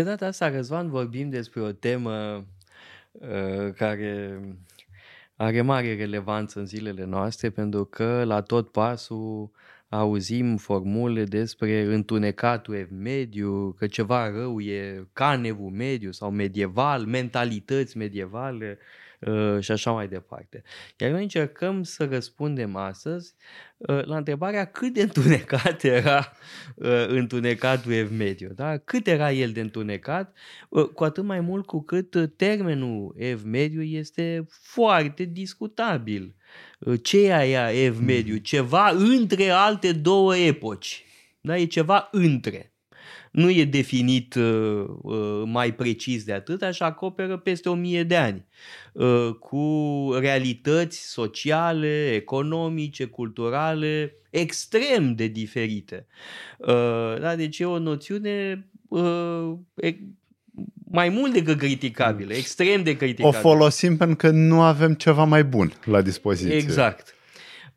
De data asta, Răzvan, vorbim despre o temă uh, care are mare relevanță în zilele noastre pentru că la tot pasul auzim formule despre întunecatul ev mediu, că ceva rău e canevul mediu sau medieval, mentalități medievale. uh, și așa mai departe. Iar noi încercăm să răspundem astăzi uh, la întrebarea cât de întunecat era uh, întunecatul ev mediu. Da? Cât era el de întunecat, cu atât mai mult cu cât termenul ev mediu este foarte discutabil ce e aia ev hmm. mediu? Ceva între alte două epoci. Da? E ceva între. Nu e definit uh, uh, mai precis de atât, așa acoperă peste o mie de ani, uh, cu realități sociale, economice, culturale, extrem de diferite. Uh, da? Deci e o noțiune uh, mai mult decât criticabilă, extrem de criticabilă. O folosim pentru că nu avem ceva mai bun la dispoziție. Exact.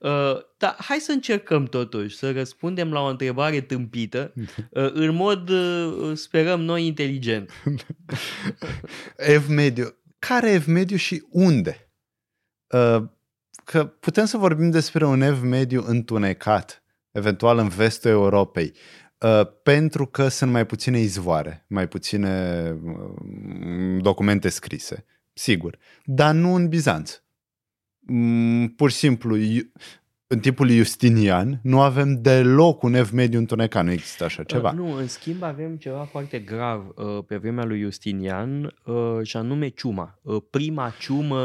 Uh, dar hai să încercăm totuși să răspundem la o întrebare tâmpită uh, în mod, uh, sperăm noi, inteligent. ev mediu. Care ev mediu și unde? Uh, că putem să vorbim despre un ev mediu întunecat, eventual în vestul Europei, Uh, pentru că sunt mai puține izvoare, mai puține uh, documente scrise, sigur, dar nu în Bizanț. Mm, pur și simplu, în timpul lui Justinian nu avem deloc un ev mediu întunecat, nu există așa ceva. Uh, nu, în schimb avem ceva foarte grav uh, pe vremea lui Justinian uh, și anume ciuma. Uh, prima ciumă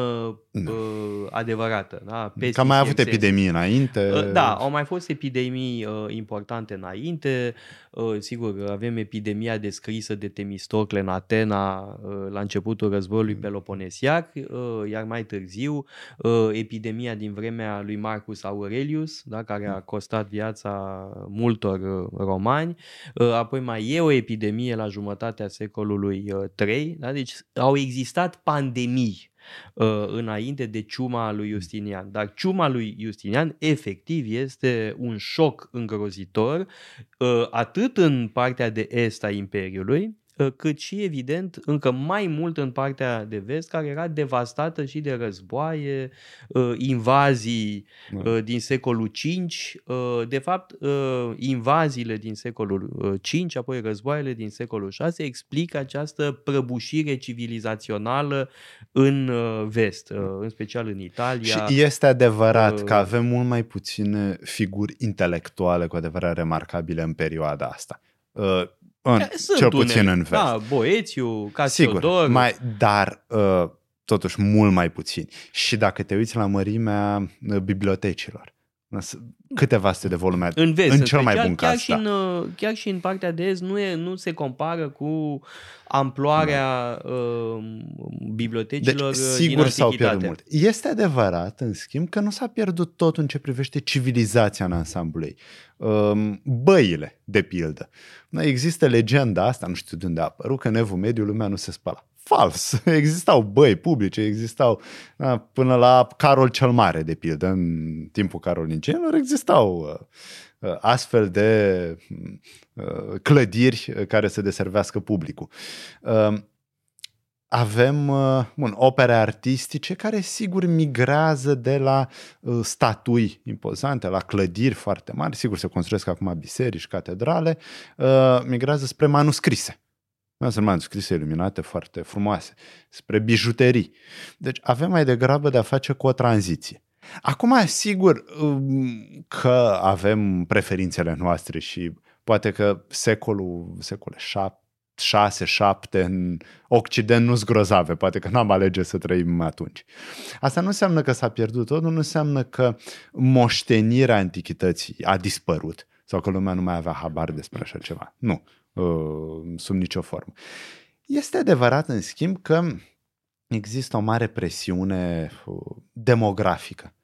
uh, adevărată. Da? Că mai avut epidemii înainte. Uh, da, au mai fost epidemii uh, importante înainte. Uh, sigur, avem epidemia descrisă de Temistocle în Atena uh, la începutul războiului mm. Peloponesiac, uh, iar mai târziu uh, epidemia din vremea lui Marcus Aurelius Aurelius, da, care a costat viața multor uh, romani. Uh, apoi mai e o epidemie la jumătatea secolului 3. Uh, da? Deci au existat pandemii înainte de ciuma lui Justinian. Dar ciuma lui Justinian efectiv este un șoc îngrozitor atât în partea de est a Imperiului, Ă, cât și, evident, încă mai mult în partea de vest, care era devastată și de războaie, ă, invazii da. Ă, din secolul V. De fapt, invaziile din secolul V, apoi războaiele din secolul VI, explică această prăbușire civilizațională în vest, în special în Italia. Și este adevărat uh, că avem mult mai puține figuri intelectuale cu adevărat remarcabile în perioada asta. Uh, în, Sunt cel puțin unele. în vest. Da, Boețiu, Casiodor. Sigur, mai, dar uh, totuși mult mai puțin. Și dacă te uiți la mărimea uh, bibliotecilor, câteva sute de volume în, vest, în cel mai bun chiar caz. Și în, uh, chiar și în partea de est nu, e, nu se compară cu amploarea da. uh, bibliotecilor deci, sigur din s-au pierdut mult. Este adevărat, în schimb, că nu s-a pierdut tot în ce privește civilizația în ansamblu ei. Uh, băile, de pildă. Există legenda asta, nu știu de unde a apărut, că în evul mediu lumea nu se spăla fals. Existau băi publice, existau da, până la Carol cel Mare, de pildă, în timpul carolingienilor, existau uh, uh, astfel de uh, clădiri care să deservească publicul. Avem bun, opere artistice care sigur migrează de la statui impozante, la clădiri foarte mari, sigur se construiesc acum biserici, catedrale, migrează spre manuscrise sunt manuscrise iluminate foarte frumoase, spre bijuterii. Deci avem mai degrabă de a face cu o tranziție. Acum, sigur um, că avem preferințele noastre și poate că secolul, secolul 6, 7 în Occident nu-s grozave, poate că n-am alege să trăim atunci. Asta nu înseamnă că s-a pierdut tot, nu înseamnă că moștenirea antichității a dispărut sau că lumea nu mai avea habar despre așa ceva. Nu. Uh, sub nicio formă. Este adevărat, în schimb, că există o mare presiune uh, demografică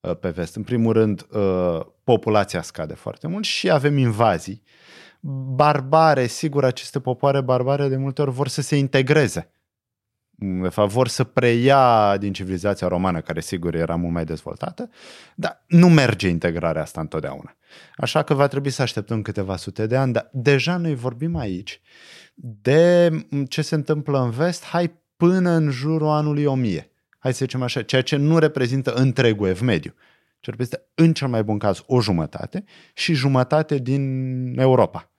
uh, pe vest. În primul rând, populația scade foarte mult și avem invazii barbare. Sigur, aceste popoare barbare de multe ori vor să se integreze de fapt, vor să preia din civilizația romană, care sigur era mult mai dezvoltată, dar nu merge integrarea asta întotdeauna. Așa că va trebui să așteptăm câteva sute de ani, dar deja noi vorbim aici de ce se întâmplă în vest, hai până în jurul anului 1000. Hai să zicem așa, ceea ce nu reprezintă întregul ev mediu, ce reprezintă în cel mai bun caz o jumătate și jumătate din Europa,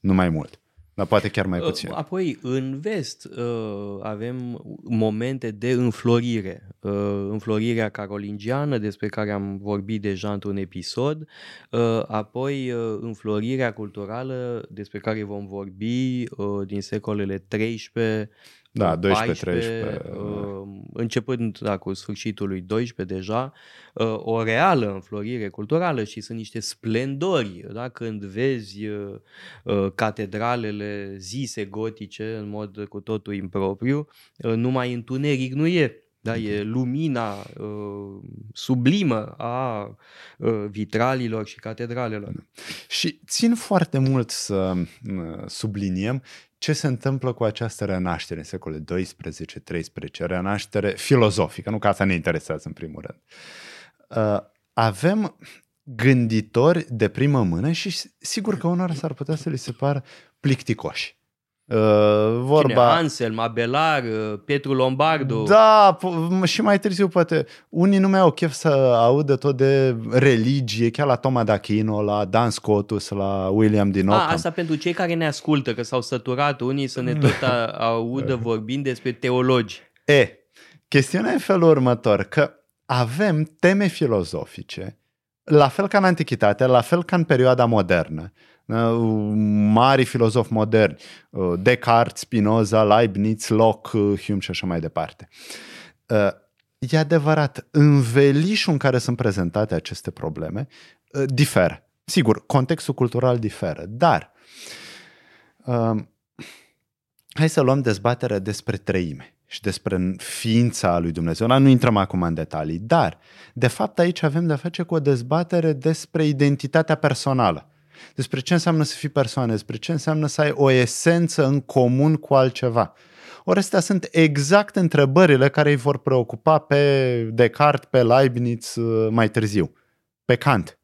nu mai mult. Dar poate chiar mai puțin. Apoi, în vest, uh, avem momente de înflorire. Uh, înflorirea carolingiană, despre care am vorbit deja într-un episod, uh, apoi înflorirea culturală, despre care vom vorbi din secolele 13 da, 12-13. Uh, începând da, cu sfârșitul lui 12 deja, uh, o reală înflorire culturală și sunt niște splendori. Da? Când vezi uh, catedralele zise gotice în mod cu totul impropriu, numai întuneric nu e. Da, e lumina uh, sublimă a uh, vitralilor și catedralelor. Și țin foarte mult să uh, subliniem ce se întâmplă cu această renaștere în secolele 12-13, renaștere filozofică, nu că asta ne interesează în primul rând. Uh, avem gânditori de primă mână și sigur că unor s-ar putea să li se pară plicticoși. Uh, vorba... Cine? Anselm, Abelar, uh, Petru Lombardo. Da, și mai târziu poate. Unii nu mai au chef să audă tot de religie, chiar la Toma d'Achino, la Dan Scotus, la William din Ockham. A, asta pentru cei care ne ascultă, că s-au săturat unii să ne tot audă vorbind despre teologi. E, chestiunea e în felul următor, că avem teme filozofice, la fel ca în antichitate, la fel ca în perioada modernă, mari filozofi moderni, uh, Descartes, Spinoza, Leibniz, Locke, uh, Hume și așa mai departe. Uh, e adevărat, învelișul în care sunt prezentate aceste probleme diferă. Sigur, contextul cultural diferă, dar hai să luăm dezbaterea despre treime și despre ființa lui Dumnezeu. Nu intrăm acum în detalii, dar de fapt aici avem de-a face cu o dezbatere despre identitatea personală despre ce înseamnă să fii persoană, despre ce înseamnă să ai o esență în comun cu altceva. Ori astea sunt exact întrebările care îi vor preocupa pe Descartes, pe Leibniz uh, mai târziu, pe Kant.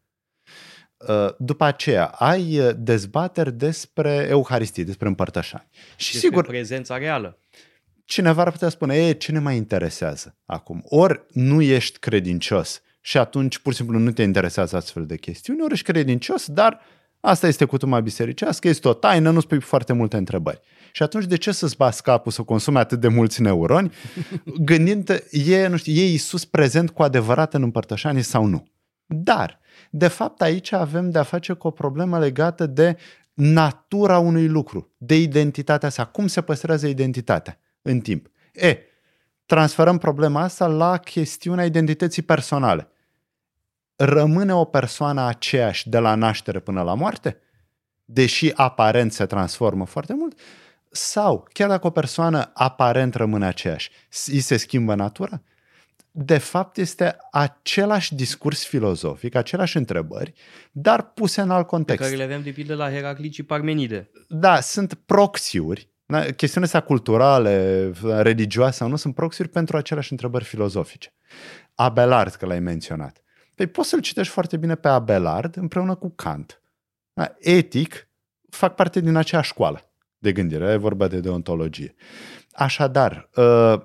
Uh, după aceea, ai uh, dezbateri despre Euharistie, despre împărtășani. Și despre sigur, prezența reală. Cineva ar putea spune, e, ce ne mai interesează acum? Ori nu ești credincios și atunci pur și simplu nu te interesează astfel de chestiuni, ori ești credincios, dar Asta este cutuma bisericească, este o taină, nu spui foarte multe întrebări. Și atunci de ce să-ți bați capul să consume atât de mulți neuroni, gândind, e, nu știu, e Iisus prezent cu adevărat în împărtășanie sau nu? Dar, de fapt, aici avem de-a face cu o problemă legată de natura unui lucru, de identitatea sa, cum se păstrează identitatea în timp. E, transferăm problema asta la chestiunea identității personale rămâne o persoană aceeași de la naștere până la moarte, deși aparent se transformă foarte mult, sau chiar dacă o persoană aparent rămâne aceeași, îi se schimbă natura, de fapt este același discurs filozofic, aceleași întrebări, dar puse în alt context. Pe care le avem de pildă la Heraclit și Parmenide. Da, sunt proxiuri, da, chestiunile astea culturale, religioase sau nu, sunt proxiuri pentru aceleași întrebări filozofice. Abelard, că l-ai menționat. Păi poți să-l citești foarte bine pe Abelard împreună cu Kant. Da, etic fac parte din aceeași școală de gândire, e vorba de deontologie. Așadar, ă,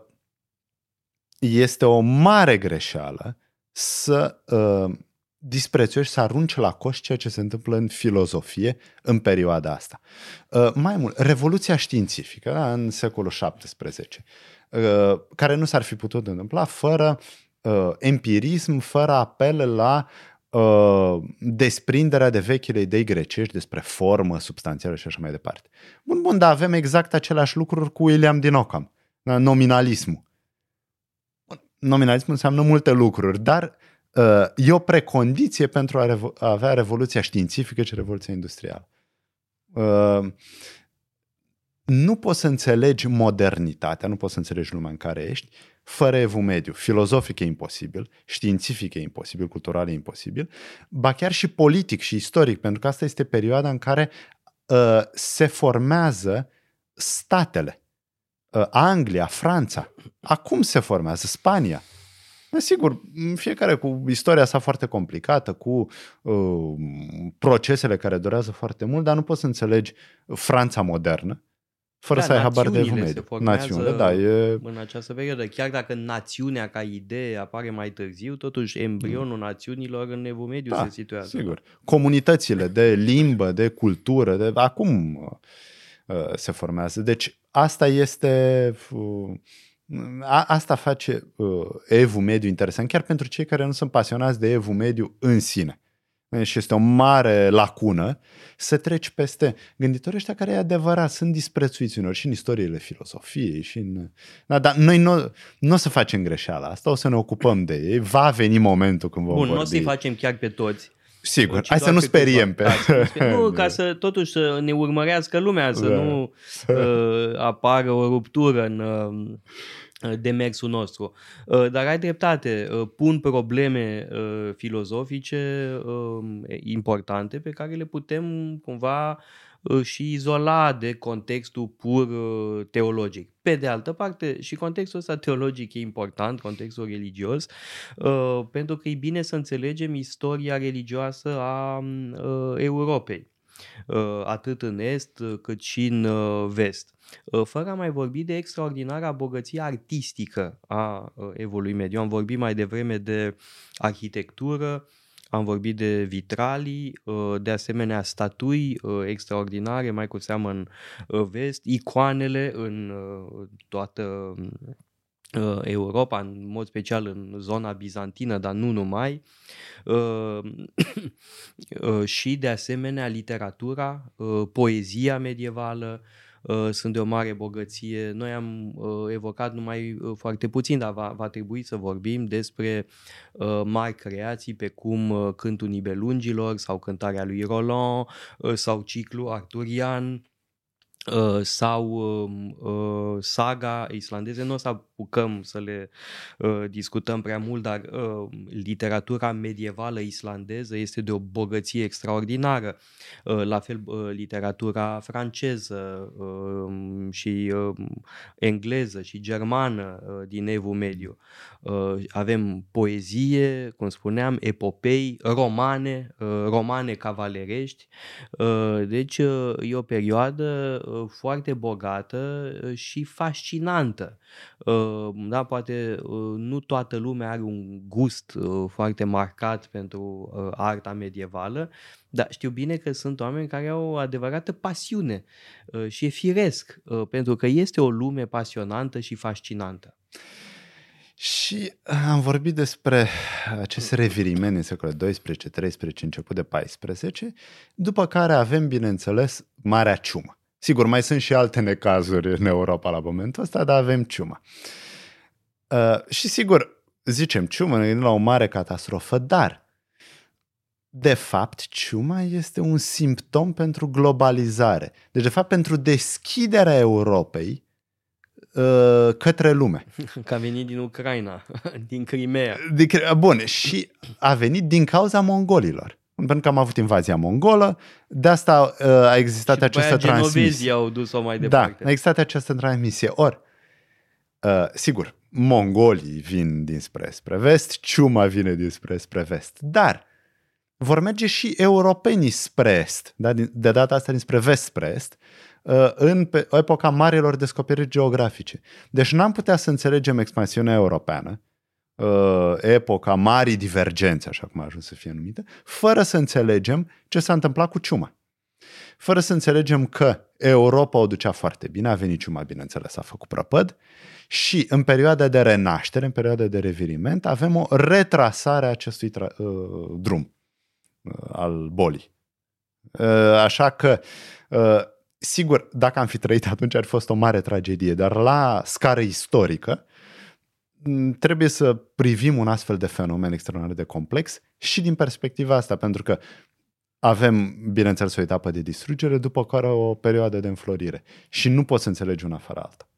este o mare greșeală să ă, disprețuiești, să arunci la coș ceea ce se întâmplă în filozofie în perioada asta. Ă, mai mult, revoluția științifică da, în secolul XVII, care nu s-ar fi putut întâmpla fără uh, empirism fără apel la uh, desprinderea de vechile idei grecești despre formă, substanțială și așa mai departe. Bun, bun, dar avem exact aceleași lucruri cu William din Ockham, da, nominalismul. Nominalismul înseamnă multe lucruri, dar uh, e o precondiție pentru a, revo- a avea revoluția științifică și revoluția industrială. Uh, nu poți să înțelegi modernitatea, nu poți să înțelegi lumea în care ești, fără evul mediu. Filozofic e imposibil, științific e imposibil, cultural e imposibil, ba chiar și politic și istoric, pentru că asta este perioada în care uh, se formează statele. uh, Anglia, Franța. Acum se formează Spania. Sigur, fiecare cu istoria sa foarte complicată, cu uh, procesele care durează foarte mult, dar nu poți să înțelegi Franța modernă fără Da, să ai habar de națiunile evul se mediu. formează Națiunile, da, e... în această perioadă. Chiar dacă națiunea ca idee apare mai târziu, totuși embrionul națiunilor în evul mediu Da, se situează. Sigur. Comunitățile de limbă, de cultură, de acum uh, se formează. Deci asta este uh, a, asta face uh, evul mediu interesant, chiar pentru cei care nu sunt pasionați de evul mediu în sine. Și este o mare lacună să treci peste gânditorii ăștia care e adevărat, sunt disprețuiți unor și în istoriile filosofiei și în... Da, dar noi nu, nu o să facem greșeala asta, o să ne ocupăm de ei, va veni momentul când vom Bun, vorbi. nu o să-i facem chiar pe toți. Sigur, ci hai să doar nu pe speriem pe... câțiva. Da, să nu, speriem. nu, ca să totuși să ne urmărească lumea, să Da. nu uh, apară o ruptură în uh, demersul nostru. Uh, dar ai dreptate, uh, pun probleme uh, filozofice uh, importante pe care le putem cumva uh, și izola de contextul pur uh, teologic. Pe de altă parte, și contextul ăsta teologic e important, contextul religios, uh, pentru că e bine să înțelegem istoria religioasă a uh, Europei, uh, atât în est uh, cât și în uh, vest. Uh, Fără a mai vorbi de extraordinara bogăție artistică a uh, evului mediu. Am vorbit mai devreme de arhitectură, am vorbit de vitralii, uh, de asemenea statui uh, extraordinare, mai cu seamă în uh, vest, icoanele în uh, toată uh, Europa, în mod special în zona bizantină, dar nu numai, Uh, uh, și de asemenea literatura, uh, poezia medievală, uh, sunt de o mare bogăție. Noi am uh, evocat numai uh, foarte puțin, dar va, va trebui să vorbim despre uh, mari creații pe cum uh, Cântul Nibelungilor sau Cântarea lui Roland uh, sau ciclu arturian uh, sau um, uh, saga islandeze. Nu o să apucăm să le uh, discutăm prea mult, dar uh, literatura medievală islandeză este de o bogăție extraordinară. Uh, la fel uh, literatura franceză uh, și uh, engleză și germană uh, din Evul Mediu. Uh, avem poezie, cum spuneam, epopei, romane, uh, romane cavalerești. Uh, deci uh, e o perioadă uh, foarte bogată uh, și fascinantă. Uh, Da, poate uh, nu toată lumea are un gust uh, foarte marcat pentru uh, arta medievală, dar știu bine că sunt oameni care au o adevărată pasiune uh, și e firesc, uh, pentru că este o lume pasionantă și fascinantă. Și am vorbit despre acest reviriment în secolul 12, 13, început de 14, după care avem, bineînțeles, Marea Ciumă. Sigur, mai sunt și alte necazuri în Europa la momentul ăsta, dar avem ciuma. Uh, și sigur, zicem ciumă, ne gândim la o mare catastrofă, dar de fapt, ciuma este un simptom pentru globalizare. Deci, de fapt, pentru deschiderea Europei uh, către lume. Că a venit din Ucraina, din Crimea. De, bun, și a venit din cauza mongolilor. Pentru că am avut invazia mongolă, de asta uh, a existat și după această aia transmisie. genovezii au dus-o mai Da, departe. a existat această transmisie. Ori, uh, sigur, mongolii vin dinspre spre vest, ciuma vine dinspre spre vest, dar vor merge și europenii spre est, da? Din- de data asta dinspre vest spre est, uh, în pe- epoca marilor descoperiri geografice. Deci n-am putea să înțelegem expansiunea europeană, uh, epoca marii divergențe, așa cum a ajuns să fie numită, fără să înțelegem ce s-a întâmplat cu ciuma. Fără să înțelegem că Europa o ducea foarte bine, a venit ciuma, bineînțeles, a făcut prăpăd și în perioada de renaștere, în perioada de reviriment, avem o retrasare a acestui tra- uh, drum uh, al bolii. Uh, așa că, uh, sigur, dacă am fi trăit atunci ar fi fost o mare tragedie, dar la scară istorică m, trebuie să privim un astfel de fenomen extraordinar de complex și din perspectiva asta, pentru că avem, bineînțeles, o etapă de distrugere, după care o perioadă de înflorire. Și nu poți să înțelegi una fără alta.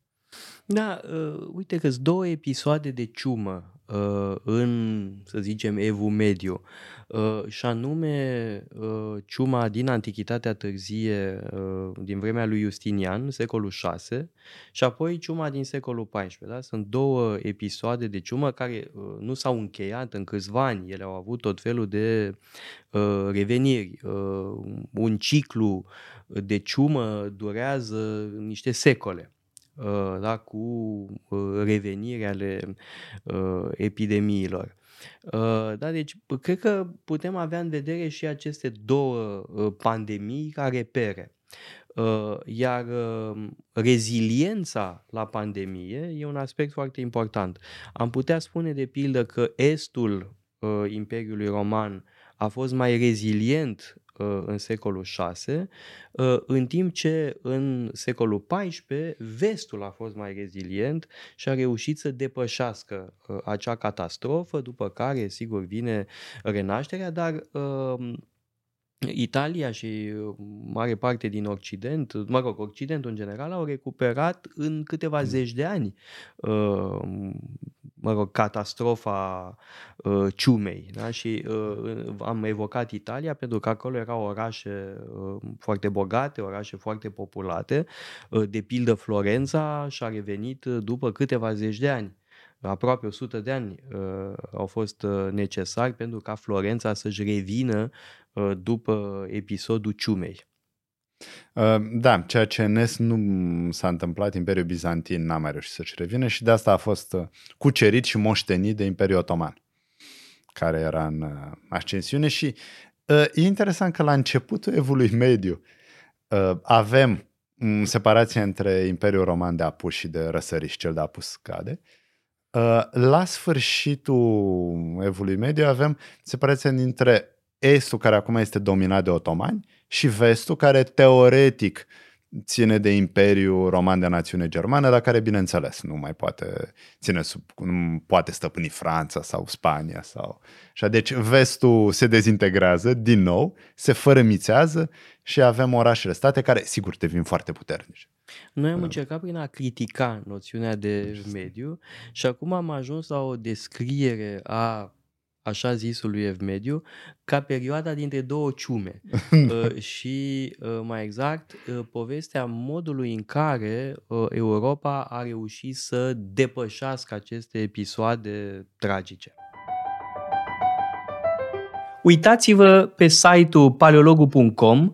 Da, uh, uite că sunt două episoade de ciumă uh, uh, în, să zicem, evul mediu, uh, și anume uh, ciuma din Antichitatea târzie, uh, din vremea lui Justinian, secolul 6, și apoi ciuma din secolul 14. Da? Sunt două episoade de ciumă care uh, nu s-au încheiat în câțiva ani. Ele au avut tot felul de uh, reveniri. Uh, un ciclu de ciumă durează niște secole. Uh, da, cu uh, reveniri ale uh, epidemiilor. Da, deci cred că putem avea în vedere și aceste două pandemii ca repere. Iar reziliența la pandemie e un aspect foarte important. Am putea spune de pildă că estul Imperiului Roman a fost mai rezilient Uh, în secolul 6, uh, în timp ce în secolul 14 vestul a fost mai rezilient și a reușit să depășească uh, acea catastrofă, după care, sigur, vine renașterea, dar Italia și mare parte din Occident, mă rog, Occidentul în general, au recuperat în câteva mm. zeci de ani mă rog, catastrofa uh, ciumei. Da? Și uh, am evocat Italia pentru că acolo erau orașe uh, foarte bogate, orașe foarte populate. Uh, de pildă Florența și-a revenit după câteva zeci de ani aproape 100 de ani uh, au fost uh, necesari pentru ca Florența să-și revină uh, după episodul ciumei. Uh, da, ceea ce NES nu s-a întâmplat, Imperiul Bizantin n-a mai reușit să-și revină și de asta a fost uh, cucerit și moștenit de Imperiul Otoman, care era în uh, ascensiune și e interesant că la începutul evului mediu avem mm, separația între Imperiul Roman de apus și de răsărit și cel de apus cade. La sfârșitul evului mediu avem separația dintre estul, care acum este dominat de otomani, și vestul, care teoretic ține de Imperiul Roman de Națiune Germană, dar care, bineînțeles, nu mai poate ține sub, nu poate stăpâni Franța sau Spania sau... Și deci vestul se dezintegrează din nou, se fărămițează și avem orașele state care, sigur, devin foarte puternice. Noi am încercat prin a critica noțiunea de mediu și acum am ajuns la o descriere a așa zisului Ev Mediu, ca perioada dintre două ciume. uh, și, uh, mai exact, uh, povestea modului în care uh, Europa a reușit să depășească aceste episoade tragice. Uitați-vă pe site-ul paleologu.com,